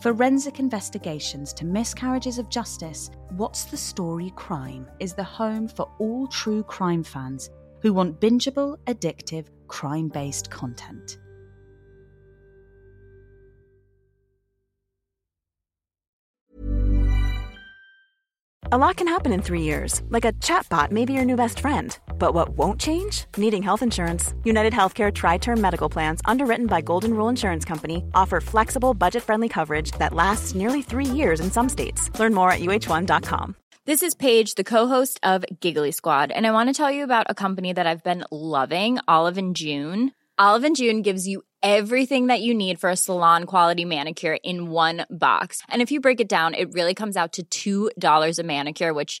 forensic investigations to miscarriages of justice, What's the Story Crime is the home for all true crime fans who want bingeable, addictive, crime based content. A lot can happen in three years, like a chatbot may be your new best friend. But what won't change? Needing health insurance. United Healthcare Tri Term Medical Plans, underwritten by Golden Rule Insurance Company, offer flexible, budget friendly coverage that lasts nearly three years in some states. Learn more at uh1.com. This is Paige, the co-host of Giggly Squad, and I want to tell you about a company that I've been loving, Olive and June. Olive and June gives you everything that you need for a salon quality manicure in one box. And if you break it down, it really comes out to $2 a manicure, which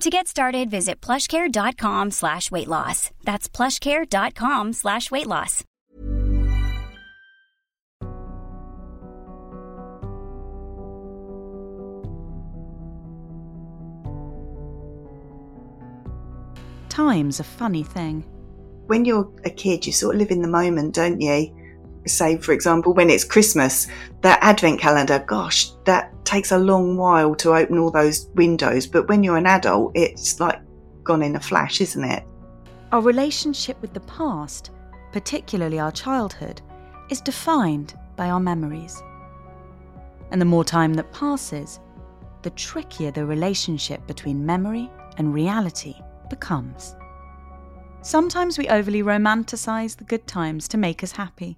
To get started, visit plushcare.com slash weight loss. That's plushcare.com slash weight loss. Time's a funny thing. When you're a kid, you sort of live in the moment, don't you? Say, for example, when it's Christmas, that advent calendar, gosh, that takes a long while to open all those windows. But when you're an adult, it's like gone in a flash, isn't it? Our relationship with the past, particularly our childhood, is defined by our memories. And the more time that passes, the trickier the relationship between memory and reality becomes. Sometimes we overly romanticize the good times to make us happy,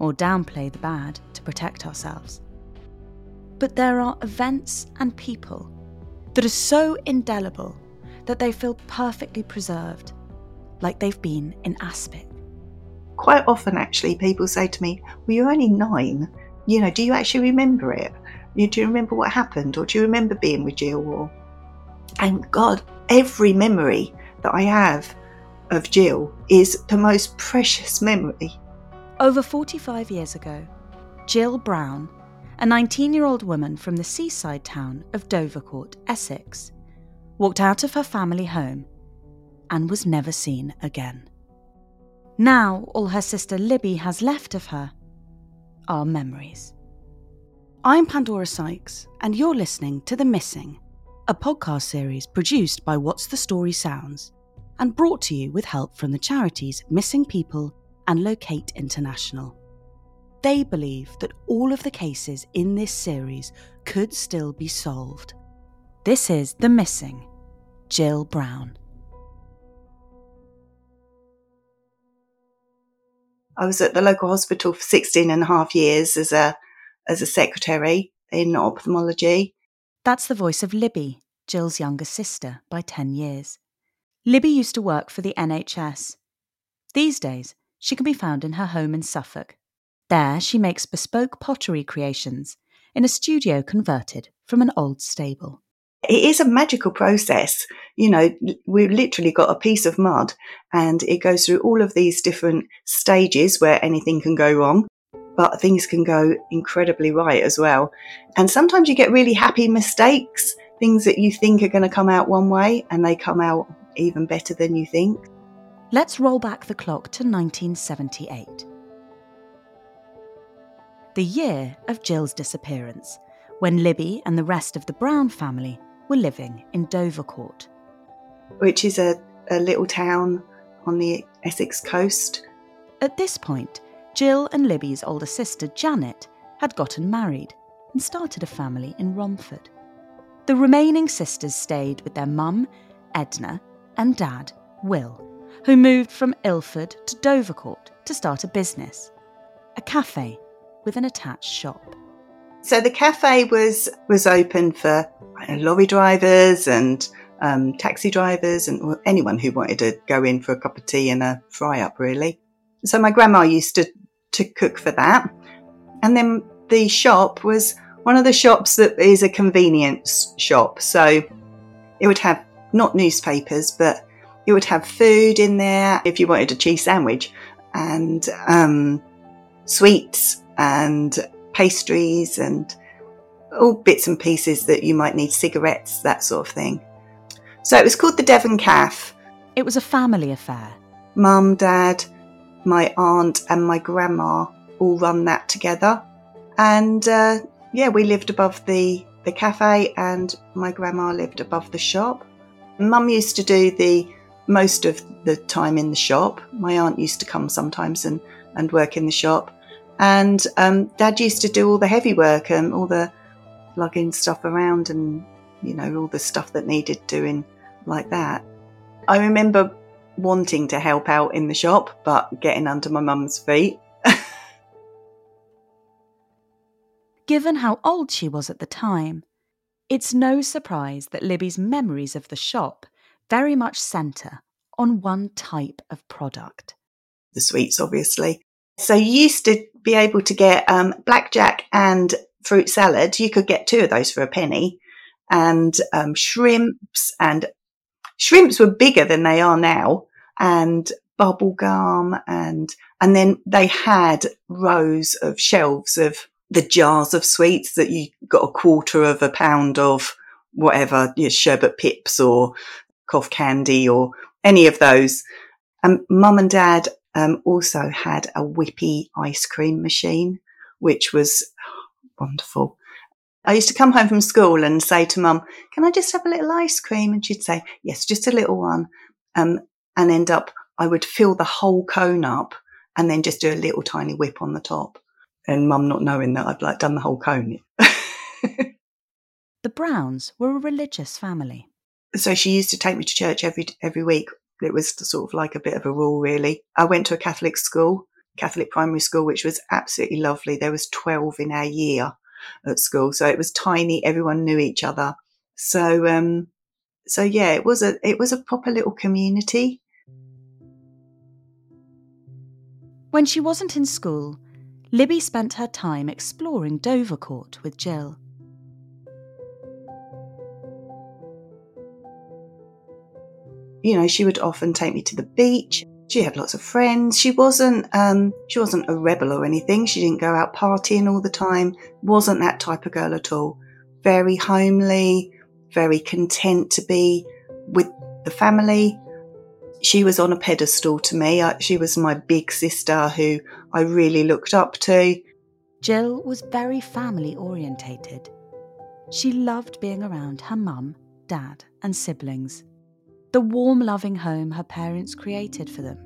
or downplay the bad to protect ourselves. But there are events and people that are so indelible that they feel perfectly preserved, like they've been in aspic. Quite often, actually, people say to me, Well, you're only nine. You know, do you actually remember it? Do you remember what happened? Or do you remember being with Jill? Or... And God, every memory that I have of Jill is the most precious memory. Over 45 years ago, Jill Brown, a 19 year old woman from the seaside town of Dovercourt, Essex, walked out of her family home and was never seen again. Now, all her sister Libbi has left of her are memories. I'm Pandora Sykes, and you're listening to The Missing, a podcast series produced by What's the Story Sounds and brought to you with help from the charities Missing People and Locate International. They believe that all of the cases in this series could still be solved. This is The Missing, Jill Brown. I was at the local hospital for 16 and a half years as a, as a secretary in ophthalmology. That's the voice of Libbi, Jill's younger sister, by 10 years. Libbi used to work for the NHS. These days, she can be found in her home in Suffolk. There, she makes bespoke pottery creations in a studio converted from an old stable. It is a magical process. You know, we've literally got a piece of mud and it goes through all of these different stages where anything can go wrong, but things can go incredibly right as well. And sometimes you get really happy mistakes, things that you think are going to come out one way and they come out even better than you think. Let's roll back the clock to 1978. the year of Jill's disappearance, when Libbi and the rest of the Brown family were living in Dovercourt. Which is a, a little town on the Essex coast. At this point, Jill and Libbi's older sister Janet had gotten married and started a family in Romford. The remaining sisters stayed with their mum, Edna, and dad, Will, who moved from Ilford to Dovercourt to start a business a cafe with an attached shop. So the cafe was was open for lorry drivers and um, taxi drivers and anyone who wanted to go in for a cup of tea and a fry up, really. So my grandma used to to cook for that, and then the shop was one of the shops that is a convenience shop. So it would have not newspapers, but it would have food in there if you wanted a cheese sandwich and um, sweets and pastries and all bits and pieces that you might need, cigarettes, that sort of thing. So it was called the Devon Caff. It was a family affair. Mum, Dad, my aunt, and my grandma all run that together. And uh, yeah, we lived above the, the cafe, and my grandma lived above the shop. Mum used to do the most of the time in the shop. My aunt used to come sometimes and, and work in the shop. And um, Dad used to do all the heavy work and all the lugging stuff around and, you know, all the stuff that needed doing like that. I remember wanting to help out in the shop, but getting under my mum's feet. Given how old she was at the time, it's no surprise that Libbi's memories of the shop very much centre on one type of product. The sweets, obviously. So you used to be able to get um, blackjack and fruit salad. You could get two of those for a penny, and um, shrimps and shrimps were bigger than they are now, and bubble gum and and then they had rows of shelves of the jars of sweets that you got a quarter of a pound of whatever, your sherbet pips or cough candy or any of those. And mum and dad um, also had a whippy ice cream machine, which was wonderful. I used to come home from school and say to mum, Can I just have a little ice cream? And she'd say, Yes, just a little one. Um, and end up, I would fill the whole cone up and then just do a little tiny whip on the top. And mum not knowing that I'd like done the whole cone. the Browns were a religious family. So she used to take me to church every every week it was sort of like a bit of a rule, really. I went to a Catholic school, Catholic primary school, which was absolutely lovely. There was 12 in our year at school. So it was tiny. Everyone knew each other. So, um, so yeah, it was a, it was a proper little community. When she wasn't in school, Libbi spent her time exploring Dovercourt with Jill. You know, she would often take me to the beach. She had lots of friends. She wasn't, um, she wasn't a rebel or anything. She didn't go out partying all the time. Wasn't that type of girl at all. Very homely, very content to be with the family. She was on a pedestal to me. I, she was my big sister who I really looked up to. Jill was very family orientated. She loved being around her mum, dad, and siblings. The warm, loving home her parents created for them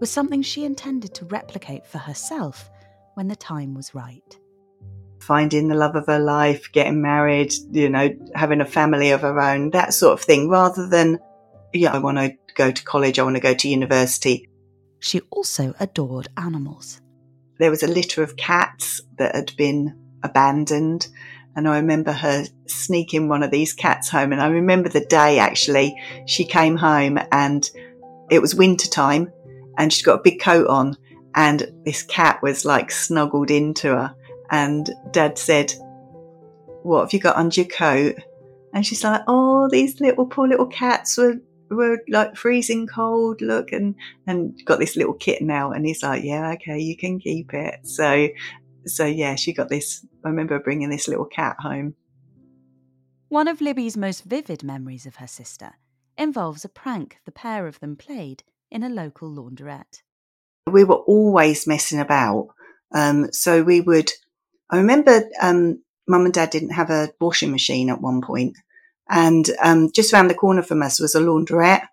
was something she intended to replicate for herself when the time was right. Finding the love of her life, getting married, you know, having a family of her own, that sort of thing, rather than, yeah, I want to go to college, I want to go to university. She also adored animals. There was a litter of cats that had been abandoned and I remember her sneaking one of these cats home. And I remember the day actually she came home and it was winter time and she's got a big coat on and this cat was like snuggled into her. And dad said, What have you got under your coat? And she's like, Oh, these little poor little cats were were like freezing cold look and and got this little kitten out, and he's like yeah okay you can keep it so so yeah, she got this. I remember bringing this little cat home. One of Libbi's most vivid memories of her sister involves a prank the pair of them played in a local laundrette. We were always messing about. Um, so we would I remember um, mum and dad didn't have a washing machine at one point, and um, just around the corner from us was a laundrette,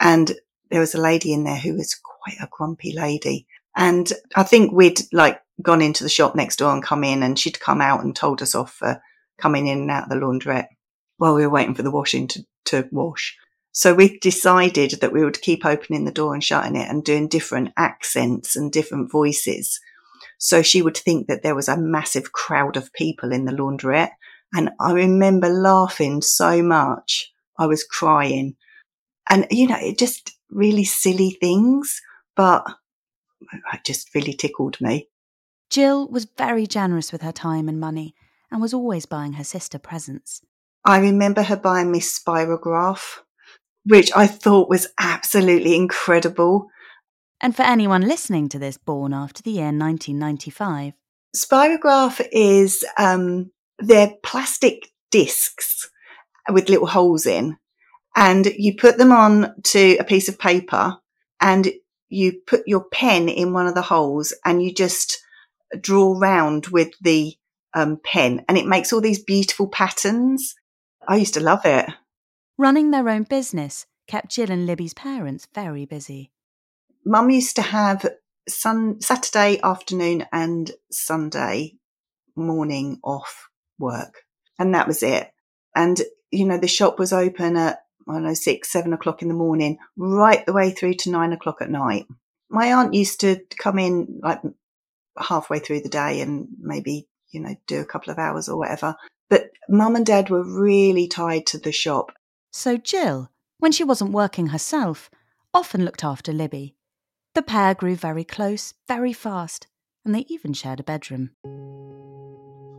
and there was a lady in there who was quite a grumpy lady. And I think we'd like gone into the shop next door and come in, and she'd come out and told us off for coming in and out of the laundrette while we were waiting for the washing to, to wash. So we decided that we would keep opening the door and shutting it and doing different accents and different voices. So she would think that there was a massive crowd of people in the laundrette. And I remember laughing so much. I was crying. And, you know, it just really silly things, but it just really tickled me. Jill was very generous with her time and money and was always buying her sister presents. I remember her buying me Spirograph which I thought was absolutely incredible. And for anyone listening to this born after the year 1995, Spirograph is um, they're plastic discs with little holes in, and you put them on to a piece of paper, and you put your pen in one of the holes, and you just draw round with the um, pen, and it makes all these beautiful patterns. I used to love it. Running their own business kept Jill and Libbi's parents very busy. Mum used to have sun, Saturday afternoon and Sunday morning off work, and that was it. And, you know, the shop was open at, I don't know, six, seven o'clock in the morning, right the way through to nine o'clock at night. My aunt used to come in like halfway through the day and maybe, you know, do a couple of hours or whatever. But mum and dad were really tied to the shop so Jill, when she wasn't working herself, often looked after Libbi. The pair grew very close, very fast, and they even shared a bedroom.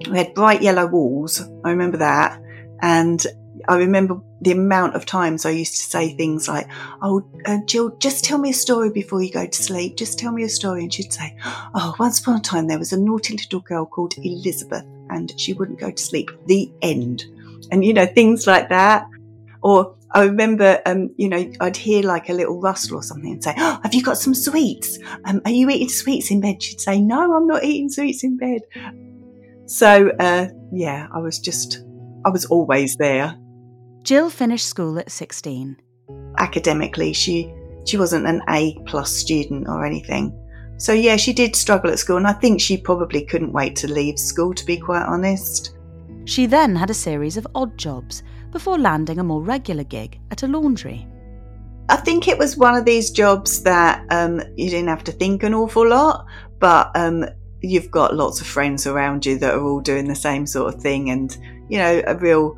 We had bright yellow walls, I remember that. And I remember the amount of times I used to say things like, Oh, uh, Jill, just tell me a story before you go to sleep. Just tell me a story. And she'd say, Oh, once upon a time there was a naughty little girl called Elizabeth and she wouldn't go to sleep. The end. And, you know, things like that. Or I remember, um, you know, I'd hear like a little rustle or something and say, oh, have you got some sweets? Um, are you eating sweets in bed? She'd say, no, I'm not eating sweets in bed. So, uh, yeah, I was just, I was always there. Jill finished school at 16. Academically, she, she wasn't an A plus student or anything. So yeah, she did struggle at school and I think she probably couldn't wait to leave school, to be quite honest. She then had a series of odd jobs before landing a more regular gig at a laundry. I think it was one of these jobs that um, you didn't have to think an awful lot, but um, you've got lots of friends around you that are all doing the same sort of thing, and you know, a real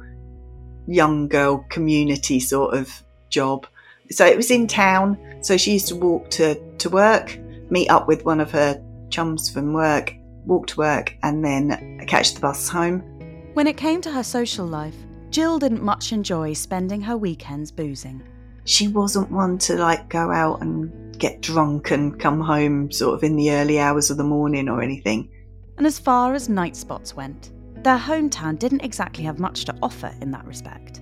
young girl community sort of job. So it was in town, so she used to walk to, to work, meet up with one of her chums from work, walk to work, and then catch the bus home. When it came to her social life, Jill didn't much enjoy spending her weekends boozing. She wasn't one to like go out and get drunk and come home sort of in the early hours of the morning or anything. And as far as night spots went, their hometown didn't exactly have much to offer in that respect.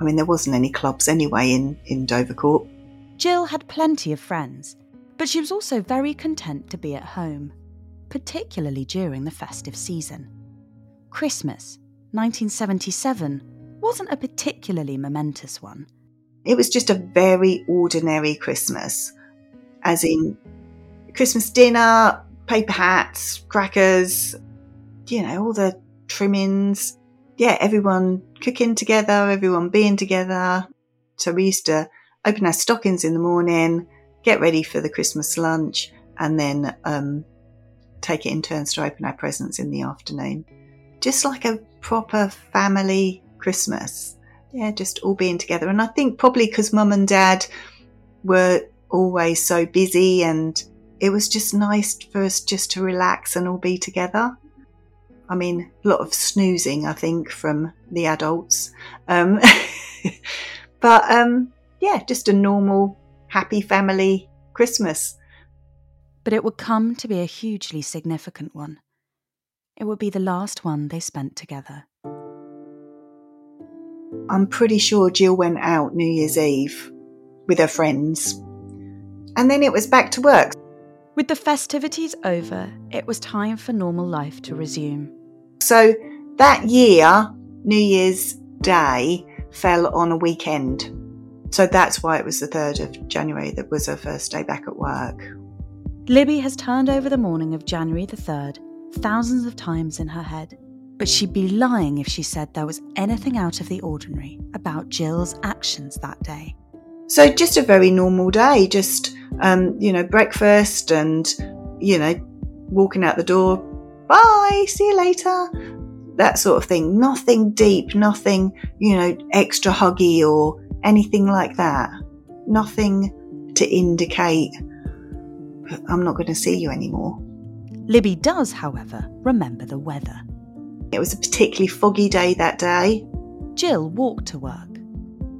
I mean, there wasn't any clubs anyway in, in Dovercourt. Jill had plenty of friends, but she was also very content to be at home, particularly during the festive season. Christmas, 1977, wasn't a particularly momentous one. It was just a very ordinary Christmas, as in Christmas dinner, paper hats, crackers, you know, all the trimmings. Yeah, everyone cooking together, everyone being together. So we used to open our stockings in the morning, get ready for the Christmas lunch, and then um, take it in turns to open our presents in the afternoon. Just like a proper family Christmas. Yeah, just all being together. And I think probably because mum and dad were always so busy and it was just nice for us just to relax and all be together. I mean, a lot of snoozing, I think, from the adults. Um, but um, yeah, just a normal, happy family Christmas. But it would come to be a hugely significant one. It would be the last one they spent together. I'm pretty sure Jill went out New Year's Eve with her friends. And then it was back to work. With the festivities over, it was time for normal life to resume. So that year, New Year's Day fell on a weekend. So that's why it was the 3rd of January that was her first day back at work. Libbi has turned over the morning of January the 3rd thousands of times in her head, but she'd be lying if she said there was anything out of the ordinary about Jill's actions that day. So just a very normal day, just, um, you know, breakfast and, you know, walking out the door, bye, see you later, that sort of thing. Nothing deep, nothing, you know, extra huggy or anything like that. Nothing to indicate I'm not going to see you anymore. Libbi does, however, remember the weather. It was a particularly foggy day that day. Jill walked to work.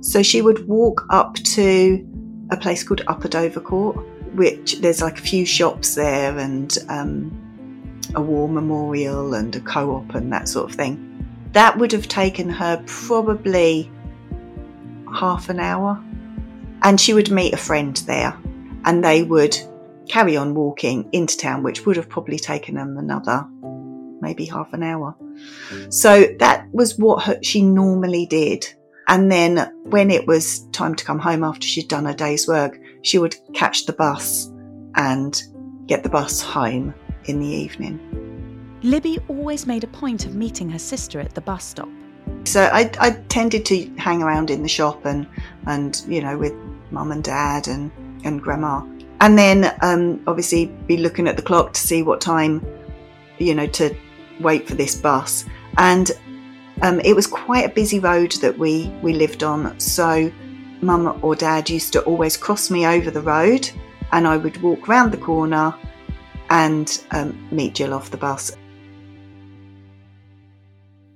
So she would walk up to a place called Upper Dovercourt, which there's like a few shops there and um, a war memorial and a co op and that sort of thing. That would have taken her probably half an hour. And she would meet a friend there and they would carry on walking into town, which would have probably taken them another maybe half an hour. So that was what her, she normally did. And then when it was time to come home after she'd done her day's work, she would catch the bus and get the bus home in the evening. Libbi always made a point of meeting her sister at the bus stop. So I, I tended to hang around in the shop and, and you know, with mum and dad and, and grandma and then um, obviously be looking at the clock to see what time, you know, to wait for this bus. And um, it was quite a busy road that we we lived on, so mum or dad used to always cross me over the road, and I would walk round the corner and um, meet Jill off the bus.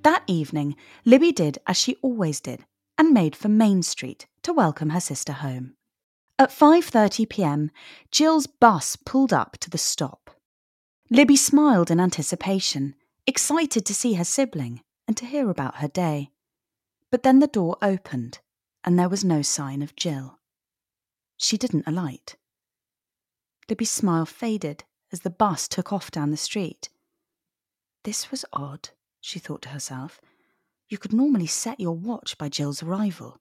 That evening, Libbi did as she always did and made for Main Street to welcome her sister home. At 5:30 p.m., Jill's bus pulled up to the stop. Libbi smiled in anticipation, excited to see her sibling and to hear about her day. But then the door opened, and there was no sign of Jill. She didn't alight. Libbi's smile faded as the bus took off down the street. This was odd, she thought to herself. You could normally set your watch by Jill's arrival,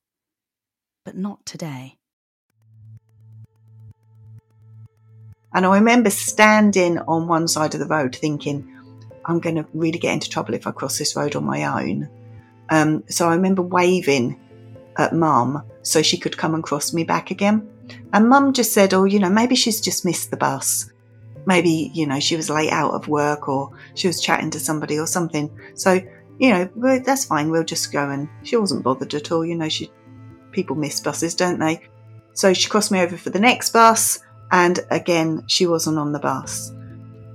but not today. And I remember standing on one side of the road thinking, I'm going to really get into trouble if I cross this road on my own. Um, so I remember waving at mum so she could come and cross me back again. And mum just said, Oh, you know, maybe she's just missed the bus. Maybe, you know, she was late out of work or she was chatting to somebody or something. So, you know, that's fine. We'll just go and she wasn't bothered at all. You know, she people miss buses, don't they? So she crossed me over for the next bus and again, she wasn't on the bus.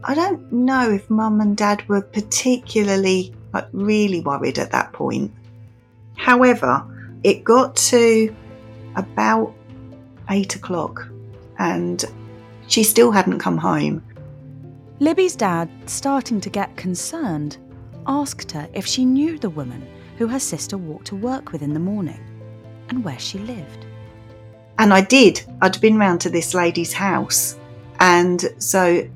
I don't know if mum and dad were particularly, like, really worried at that point. However, it got to about eight o'clock and she still hadn't come home. Libbi's dad, starting to get concerned, asked her if she knew the woman who her sister walked to work with in the morning and where she lived. And I did. I'd been round to this lady's house. And so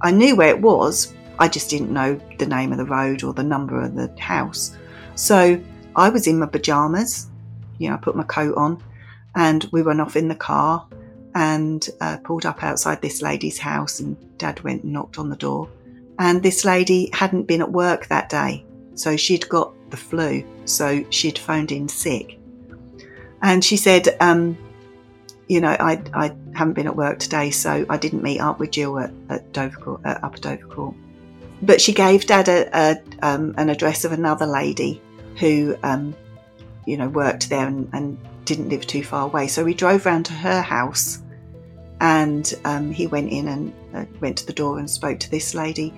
I knew where it was. I just didn't know the name of the road or the number of the house. So I was in my pajamas. You know, I put my coat on and we went off in the car and uh, pulled up outside this lady's house. And dad went and knocked on the door. And this lady hadn't been at work that day. So she'd got the flu. So she'd phoned in sick. And she said, um, you know, I, I haven't been at work today, so I didn't meet up with Jill at, at Dovercourt, at Upper Dovercourt. But she gave Dad a, a um, an address of another lady who, um, you know, worked there and, and, didn't live too far away. So we drove round to her house, and um, he went in and uh, went to the door and spoke to this lady.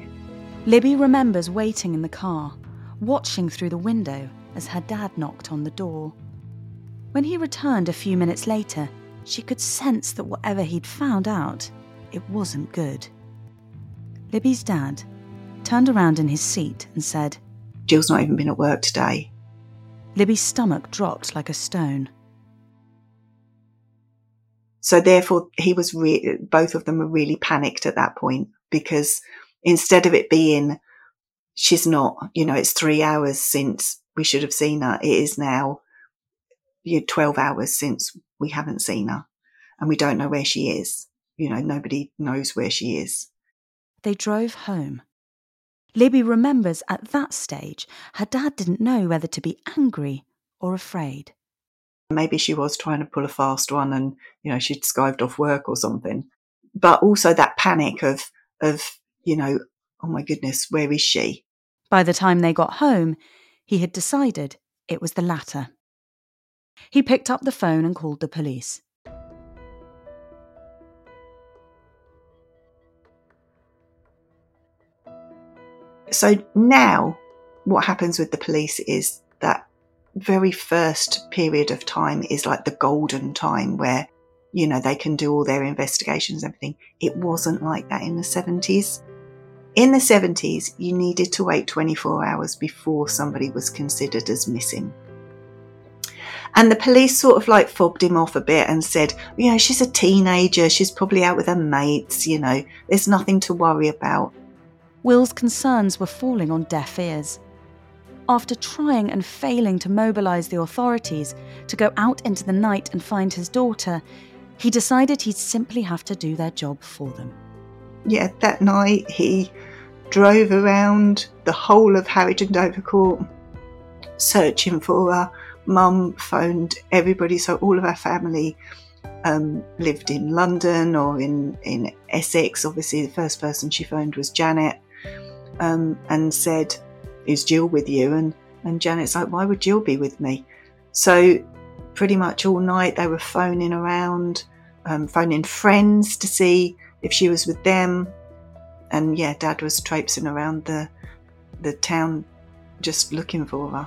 Libbi remembers waiting in the car, watching through the window as her dad knocked on the door. When he returned a few minutes later, she could sense that whatever he'd found out, it wasn't good. Libbi's dad turned around in his seat and said, Jill's not even been at work today. Libbi's stomach dropped like a stone. So therefore he was re- both of them were really panicked at that point because instead of it being, she's not, you know, it's three hours since we should have seen her. It is now you know, 12 hours since we haven't seen her and we don't know where she is. You know, nobody knows where she is. They drove home. Libbi remembers at that stage her dad didn't know whether to be angry or afraid. Maybe she was trying to pull a fast one and, you know, she'd skived off work or something. But also that panic of, of, you know, oh my goodness, where is she? By the time they got home, he had decided it was the latter. He picked up the phone and called the police. So now, what happens with the police is that very first period of time is like the golden time where, you know, they can do all their investigations and everything. It wasn't like that in the 70s. In the 70s, you needed to wait 24 hours before somebody was considered as missing. And the police sort of like fobbed him off a bit and said, you know, she's a teenager, she's probably out with her mates, you know, there's nothing to worry about. Will's concerns were falling on deaf ears. After trying and failing to mobilise the authorities to go out into the night and find his daughter, he decided he'd simply have to do their job for them. Yeah, that night he drove around the whole of Harwich and Dovercourt searching for her mum phoned everybody, so all of our family um, lived in London or in, in Essex. Obviously, the first person she phoned was Janet um, and said, Is Jill with you? And, and Janet's like, Why would Jill be with me? So, pretty much all night they were phoning around, um, phoning friends to see if she was with them. And yeah, Dad was traipsing around the the town just looking for her.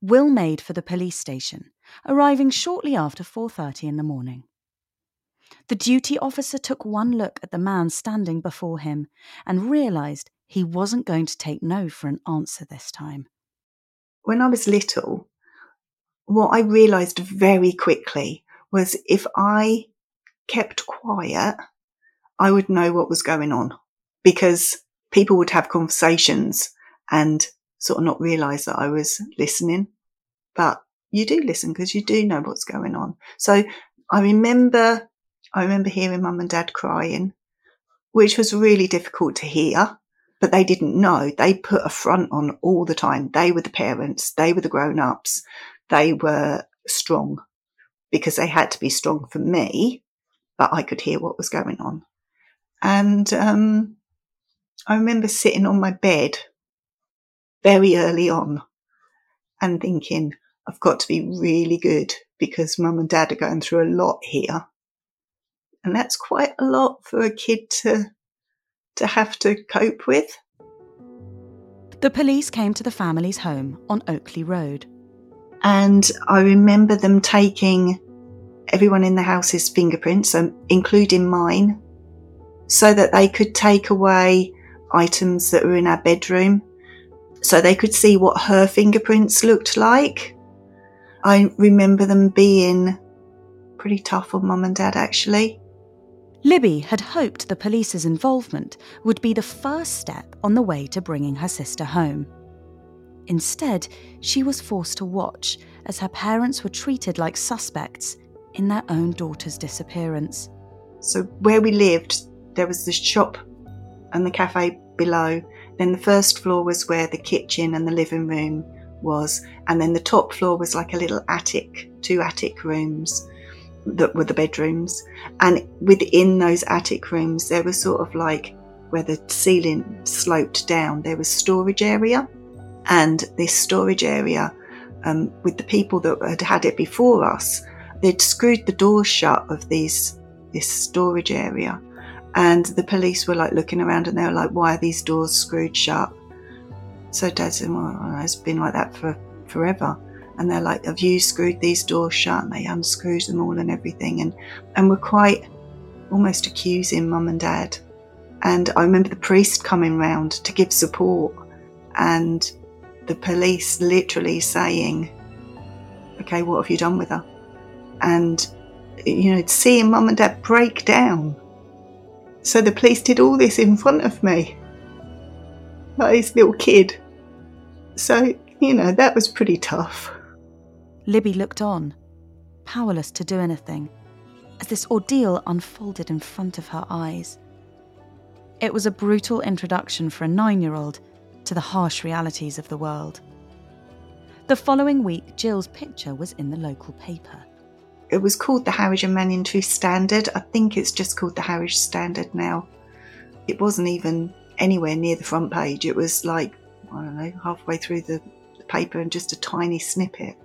Will made for the police station, arriving shortly after 4:30 in the morning. The duty officer took one look at the man standing before him and realized he wasn't going to take no for an answer this time. When I was little, what I realized very quickly was if I kept quiet, I would know what was going on because people would have conversations and sort of not realize that I was listening. But you do listen because you do know what's going on. So I remember, I remember hearing mum and dad crying, which was really difficult to hear, but they didn't know. They put a front on all the time. They were the parents. They were the grown ups. They were strong because they had to be strong for me, but I could hear what was going on. And, um, I remember sitting on my bed very early on and thinking, I've got to be really good because mum and dad are going through a lot here. And that's quite a lot for a kid to, to have to cope with. The police came to the family's home on Oakley Road. And I remember them taking everyone in the house's fingerprints, um, including mine, so that they could take away items that were in our bedroom, so they could see what her fingerprints looked like. I remember them being pretty tough on mum and dad, actually. Libbi had hoped the police's involvement would be the first step on the way to bringing her sister home. Instead, she was forced to watch as her parents were treated like suspects in their own daughter's disappearance. So, where we lived, there was this shop and the cafe below. Then the first floor was where the kitchen and the living room was. And then the top floor was like a little attic, two attic rooms that were the bedrooms. And within those attic rooms, there was sort of like where the ceiling sloped down, there was storage area. And this storage area, um, with the people that had had it before us, they'd screwed the doors shut of these this storage area. And the police were like looking around and they were like, why are these doors screwed shut? So Dad said, well, it's been like that for forever. And they're like, have you screwed these doors shut? And they unscrewed them all and everything. And, and we're quite almost accusing mum and dad. And I remember the priest coming round to give support and the police literally saying, okay, what have you done with her? And, you know, seeing mum and dad break down. So the police did all this in front of me, like this little kid. So, you know, that was pretty tough. Libbi looked on, powerless to do anything, as this ordeal unfolded in front of her eyes. It was a brutal introduction for a nine year old to the harsh realities of the world. The following week, Jill's picture was in the local paper. It was called the Harwich and Manningtree Standard. I think it's just called the Harwich Standard now. It wasn't even anywhere near the front page. It was like, I don't know, halfway through the, the paper and just a tiny snippet.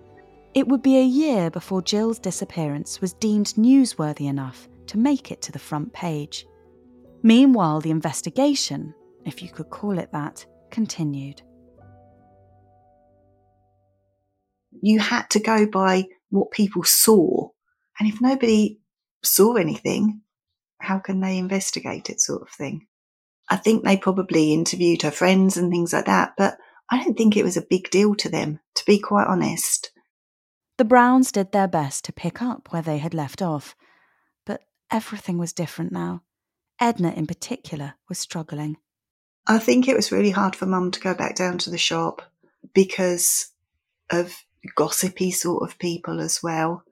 It would be a year before Jill's disappearance was deemed newsworthy enough to make it to the front page. Meanwhile, the investigation, if you could call it that, continued. You had to go by what people saw. And if nobody saw anything, how can they investigate it, sort of thing? I think they probably interviewed her friends and things like that, but I don't think it was a big deal to them, to be quite honest. The Browns did their best to pick up where they had left off, but everything was different now. Edna, in particular, was struggling. I think it was really hard for Mum to go back down to the shop because of gossipy sort of people as well.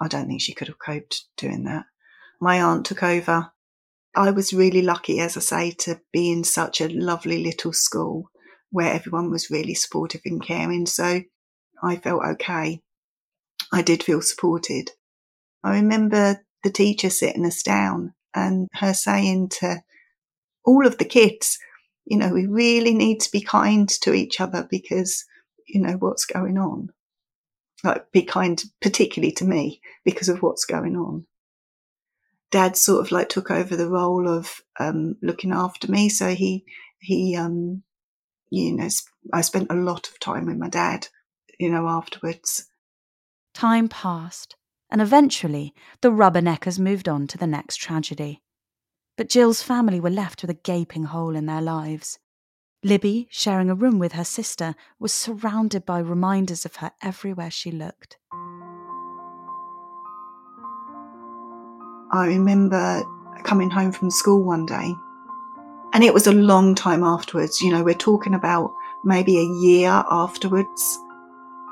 I don't think she could have coped doing that. My aunt took over. I was really lucky, as I say, to be in such a lovely little school where everyone was really supportive and caring. So I felt okay. I did feel supported. I remember the teacher sitting us down and her saying to all of the kids, you know, we really need to be kind to each other because, you know, what's going on. Like, be kind, particularly to me, because of what's going on. Dad sort of like took over the role of um, looking after me. So he, he, um, you know, I spent a lot of time with my dad, you know, afterwards. Time passed, and eventually the Rubberneckers moved on to the next tragedy. But Jill's family were left with a gaping hole in their lives. Libbi, sharing a room with her sister, was surrounded by reminders of her everywhere she looked. I remember coming home from school one day, and it was a long time afterwards. You know, we're talking about maybe a year afterwards.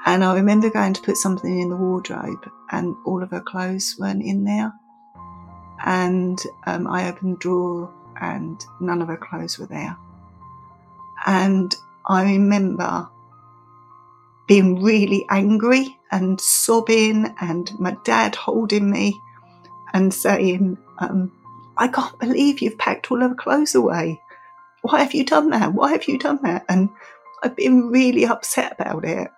And I remember going to put something in the wardrobe, and all of her clothes weren't in there. And um, I opened the drawer, and none of her clothes were there. And I remember being really angry and sobbing, and my dad holding me and saying, um, I can't believe you've packed all her clothes away. Why have you done that? Why have you done that? And I've been really upset about it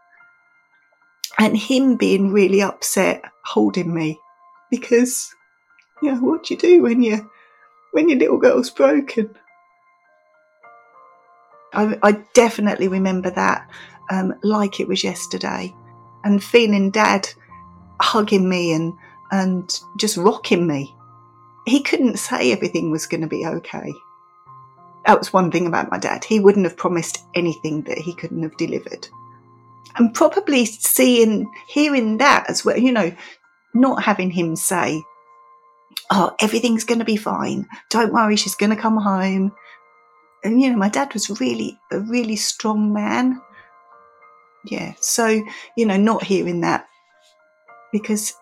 and him being really upset holding me because you know what do you do when you when your little girl's broken I, I definitely remember that um, like it was yesterday and feeling dad hugging me and and just rocking me. He couldn't say everything was going to be okay. That was one thing about my dad. He wouldn't have promised anything that he couldn't have delivered. And probably seeing, hearing that as well, you know, not having him say, Oh, everything's going to be fine. Don't worry, she's going to come home. And, you know, my dad was really a really strong man. Yeah. So, you know, not hearing that because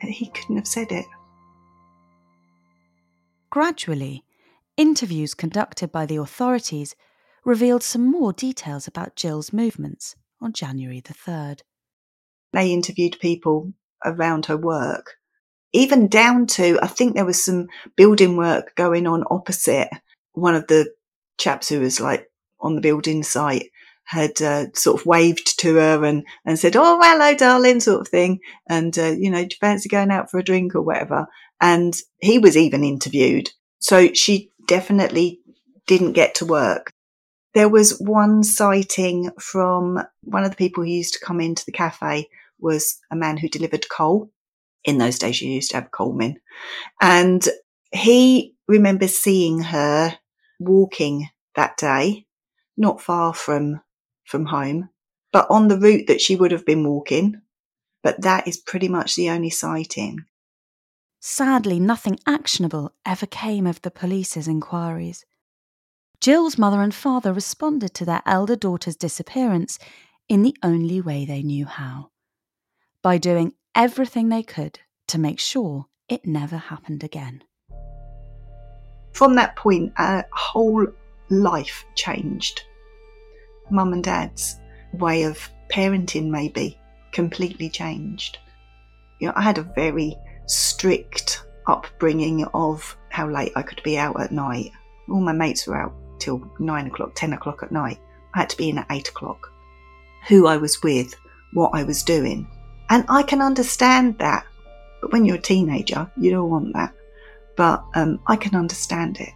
he couldn't have said it. Gradually, interviews conducted by the authorities revealed some more details about Jill's movements on January the 3rd. They interviewed people around her work, even down to, I think there was some building work going on opposite. One of the chaps who was like on the building site had uh, sort of waved to her and, and said, Oh, hello, darling, sort of thing. And, uh, you know, do you fancy going out for a drink or whatever? And he was even interviewed. So she definitely didn't get to work. There was one sighting from one of the people who used to come into the cafe was a man who delivered coal. In those days, you used to have coalmen. And he remembers seeing her walking that day, not far from from home, but on the route that she would have been walking. But that is pretty much the only sighting. Sadly, nothing actionable ever came of the police's inquiries. Jill's mother and father responded to their elder daughter's disappearance in the only way they knew how by doing everything they could to make sure it never happened again. From that point, our whole life changed mum and dad's way of parenting maybe completely changed. You know, I had a very strict upbringing of how late I could be out at night. All my mates were out till nine o'clock, ten o'clock at night. I had to be in at eight o'clock. Who I was with, what I was doing. And I can understand that. But when you're a teenager, you don't want that. But um, I can understand it.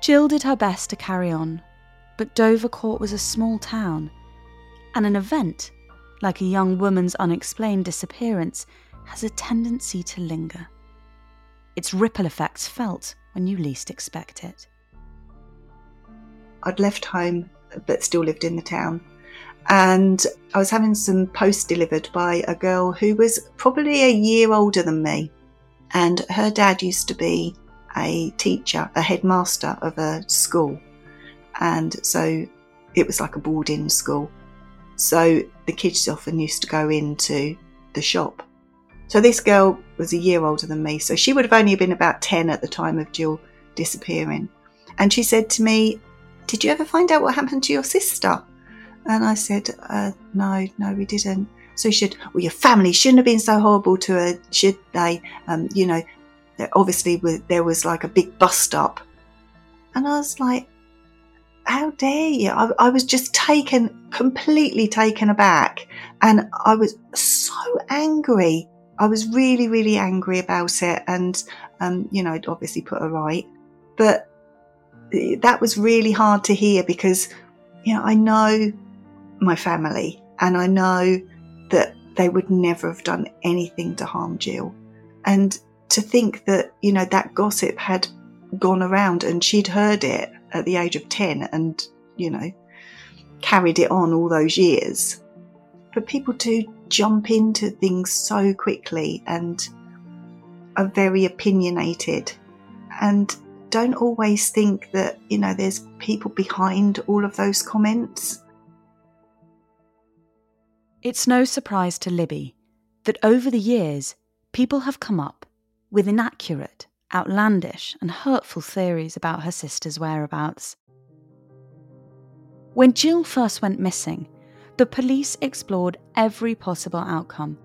Jill did her best to carry on, but Dovercourt was a small town, and an event, like a young woman's unexplained disappearance, has a tendency to linger. Its ripple effects felt when you least expect it. I'd left home but still lived in the town. And I was having some post delivered by a girl who was probably a year older than me. And her dad used to be a teacher, a headmaster of a school. And so it was like a boarding school. So the kids often used to go into the shop. So this girl was a year older than me. So she would have only been about 10 at the time of Jill disappearing. And she said to me, Did you ever find out what happened to your sister? And I said, uh, No, no, we didn't. So said, Well, your family shouldn't have been so horrible to her, should they? Um, you know, obviously there was like a big bust up. And I was like, how dare you? I, I, was just taken, completely taken aback. And I was so angry. I was really, really angry about it. And, um, you know, I'd obviously put her right. But that was really hard to hear because, you know, I know my family and I know that they would never have done anything to harm Jill. And to think that, you know, that gossip had gone around and she'd heard it at the age of 10 and, you know, carried it on all those years. But people do jump into things so quickly and are very opinionated and don't always think that, you know, there's people behind all of those comments. It's no surprise to Libbi that over the years, people have come up with inaccurate outlandish and hurtful theories about her sister's whereabouts. When Jill first went missing, the police explored every possible outcome,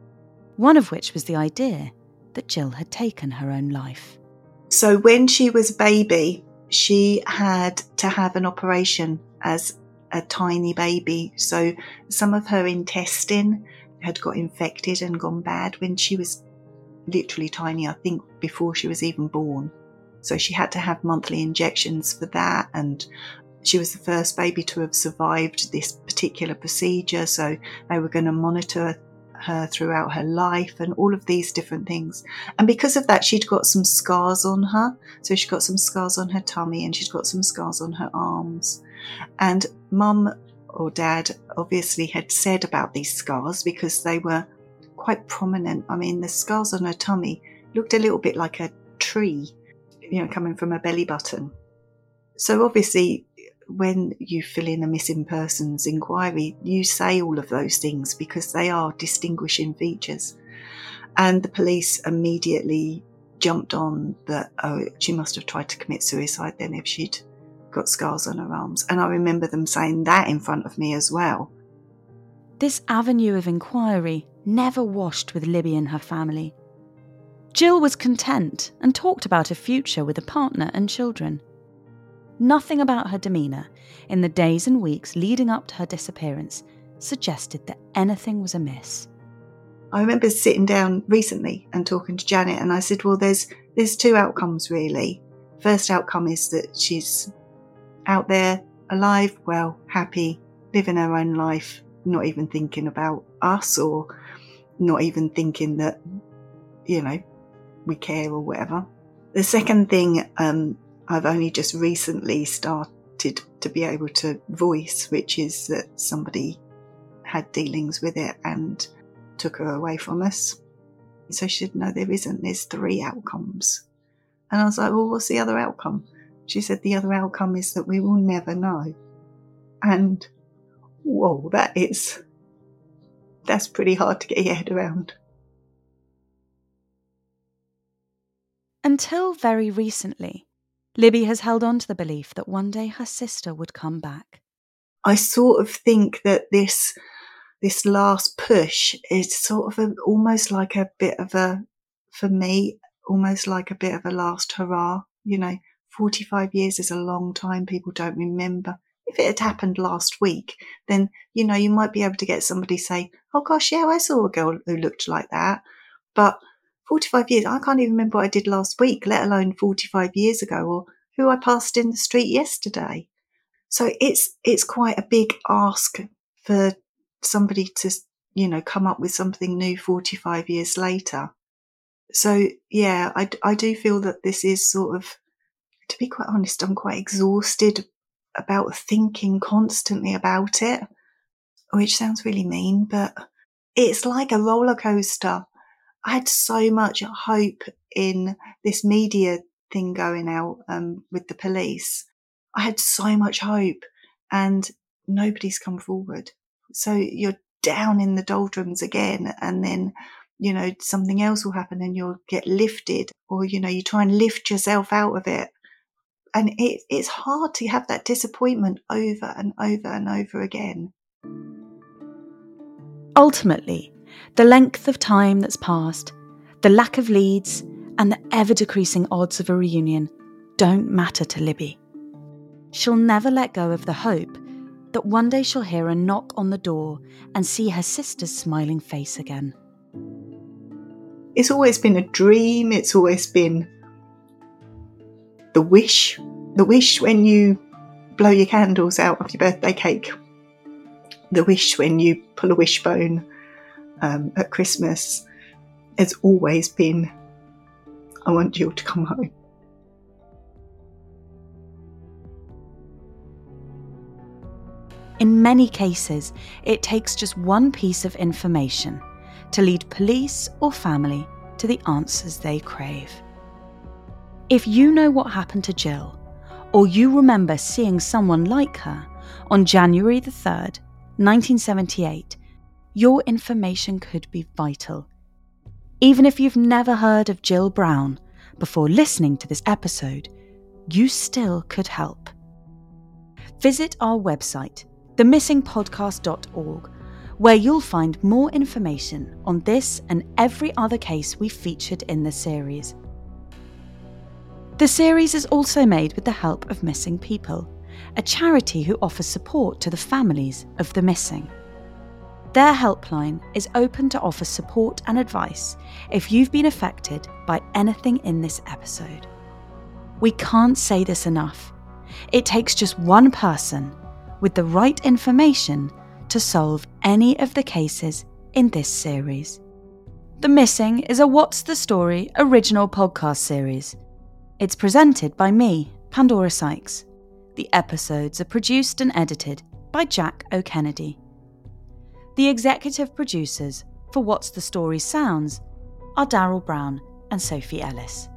one of which was the idea that Jill had taken her own life. So, when she was a baby, she had to have an operation as a tiny baby. So, some of her intestine had got infected and gone bad when she was literally tiny, I think, before she was even born. So she had to have monthly injections for that. And she was the first baby to have survived this particular procedure. So they were going to monitor her throughout her life and all of these different things. And because of that, she'd got some scars on her. So she got some scars on her tummy and she'd got some scars on her arms. And mum or dad obviously had said about these scars because they were quite prominent. I mean, the scars on her tummy looked a little bit like a tree, you know, coming from her belly button. So obviously, when you fill in a missing persons inquiry, you say all of those things because they are distinguishing features. And the police immediately jumped on that, oh, she must have tried to commit suicide then if she'd got scars on her arms. And I remember them saying that in front of me as well. This avenue of inquiry never washed with Libbi and her family. Jill was content and talked about a future with a partner and children. Nothing about her demeanour in the days and weeks leading up to her disappearance suggested that anything was amiss. I remember sitting down recently and talking to Janet, and I said, "Well, there's there's two outcomes really. First outcome is that she's out there, alive, well, happy, living her own life, not even thinking about us or not even thinking that, you know, we care or whatever. The second thing um, I've only just recently started to be able to voice, which is that somebody had dealings with it and took her away from us. So she said, No, there isn't. There's three outcomes. And I was like, Well, what's the other outcome? She said, The other outcome is that we will never know. And whoa, that is, that's pretty hard to get your head around. Until very recently, Libbi has held on to the belief that one day her sister would come back. I sort of think that this this last push is sort of a, almost like a bit of a, for me, almost like a bit of a last hurrah. You know, 45 years is a long time. People don't remember. If it had happened last week, then, you know, you might be able to get somebody say, Oh gosh, yeah, I saw a girl who looked like that. But 45 years, I can't even remember what I did last week, let alone 45 years ago or who I passed in the street yesterday. So it's, it's quite a big ask for somebody to, you know, come up with something new 45 years later. So yeah, I, I do feel that this is sort of, to be quite honest, I'm quite exhausted about thinking constantly about it, which sounds really mean, but it's like a roller coaster. I had so much hope in this media thing going out um, with the police. I had so much hope, and nobody's come forward. So you're down in the doldrums again, and then you know something else will happen, and you'll get lifted, or you know you try and lift yourself out of it, and it, it's hard to have that disappointment over and over and over again. Ultimately, the length of time that's passed, the lack of leads, and the ever decreasing odds of a reunion don't matter to Libbi. She'll never let go of the hope that one day she'll hear a knock on the door and see her sister's smiling face again. It's always been a dream, it's always been the wish, the wish when you blow your candles out of your birthday cake, the wish when you pull a wishbone um, at Christmas has always been I want you to come home. In many cases, it takes just one piece of information to lead police or family to the answers they crave. If you know what happened to Jill, or you remember seeing someone like her on January the 3rd, 1978, your information could be vital. Even if you've never heard of Jill Brown before listening to this episode, you still could help. Visit our website, themissingpodcast.org, where you'll find more information on this and every other case we've featured in the series. The series is also made with the help of Missing People, a charity who offers support to the families of the missing. Their helpline is open to offer support and advice if you've been affected by anything in this episode. We can't say this enough. It takes just one person with the right information to solve any of the cases in this series. The Missing is a What's the Story original podcast series. It's presented by me, Pandora Sykes. The episodes are produced and edited by Jack O'Kennedy. The executive producers for What's the Story Sounds are Daryl Brown and Sophie Ellis.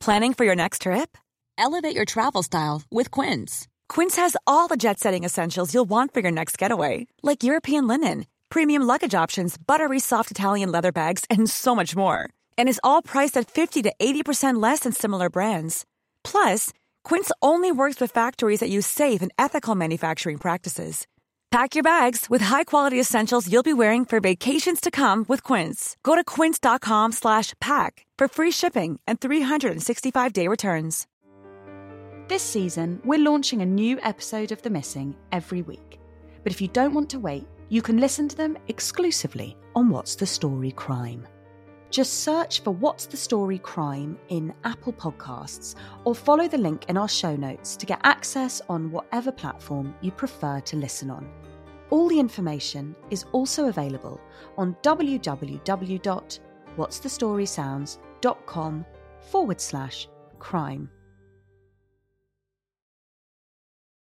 Planning for your next trip? Elevate your travel style with Quince. Quince has all the jet setting essentials you'll want for your next getaway, like European linen, premium luggage options, buttery soft Italian leather bags, and so much more. And is all priced at 50 to 80% less than similar brands. Plus, Quince only works with factories that use safe and ethical manufacturing practices. Pack your bags with high-quality essentials you'll be wearing for vacations to come with Quince. Go to quince.com slash pack for free shipping and 365-day returns. This season, we're launching a new episode of The Missing every week. But if you don't want to wait, you can listen to them exclusively on What's the Story Crime. Just search for What's the Story Crime in Apple Podcasts or follow the link in our show notes to get access on whatever platform you prefer to listen on. All the information is also available on www.what'sthestorysounds.com forward slash crime.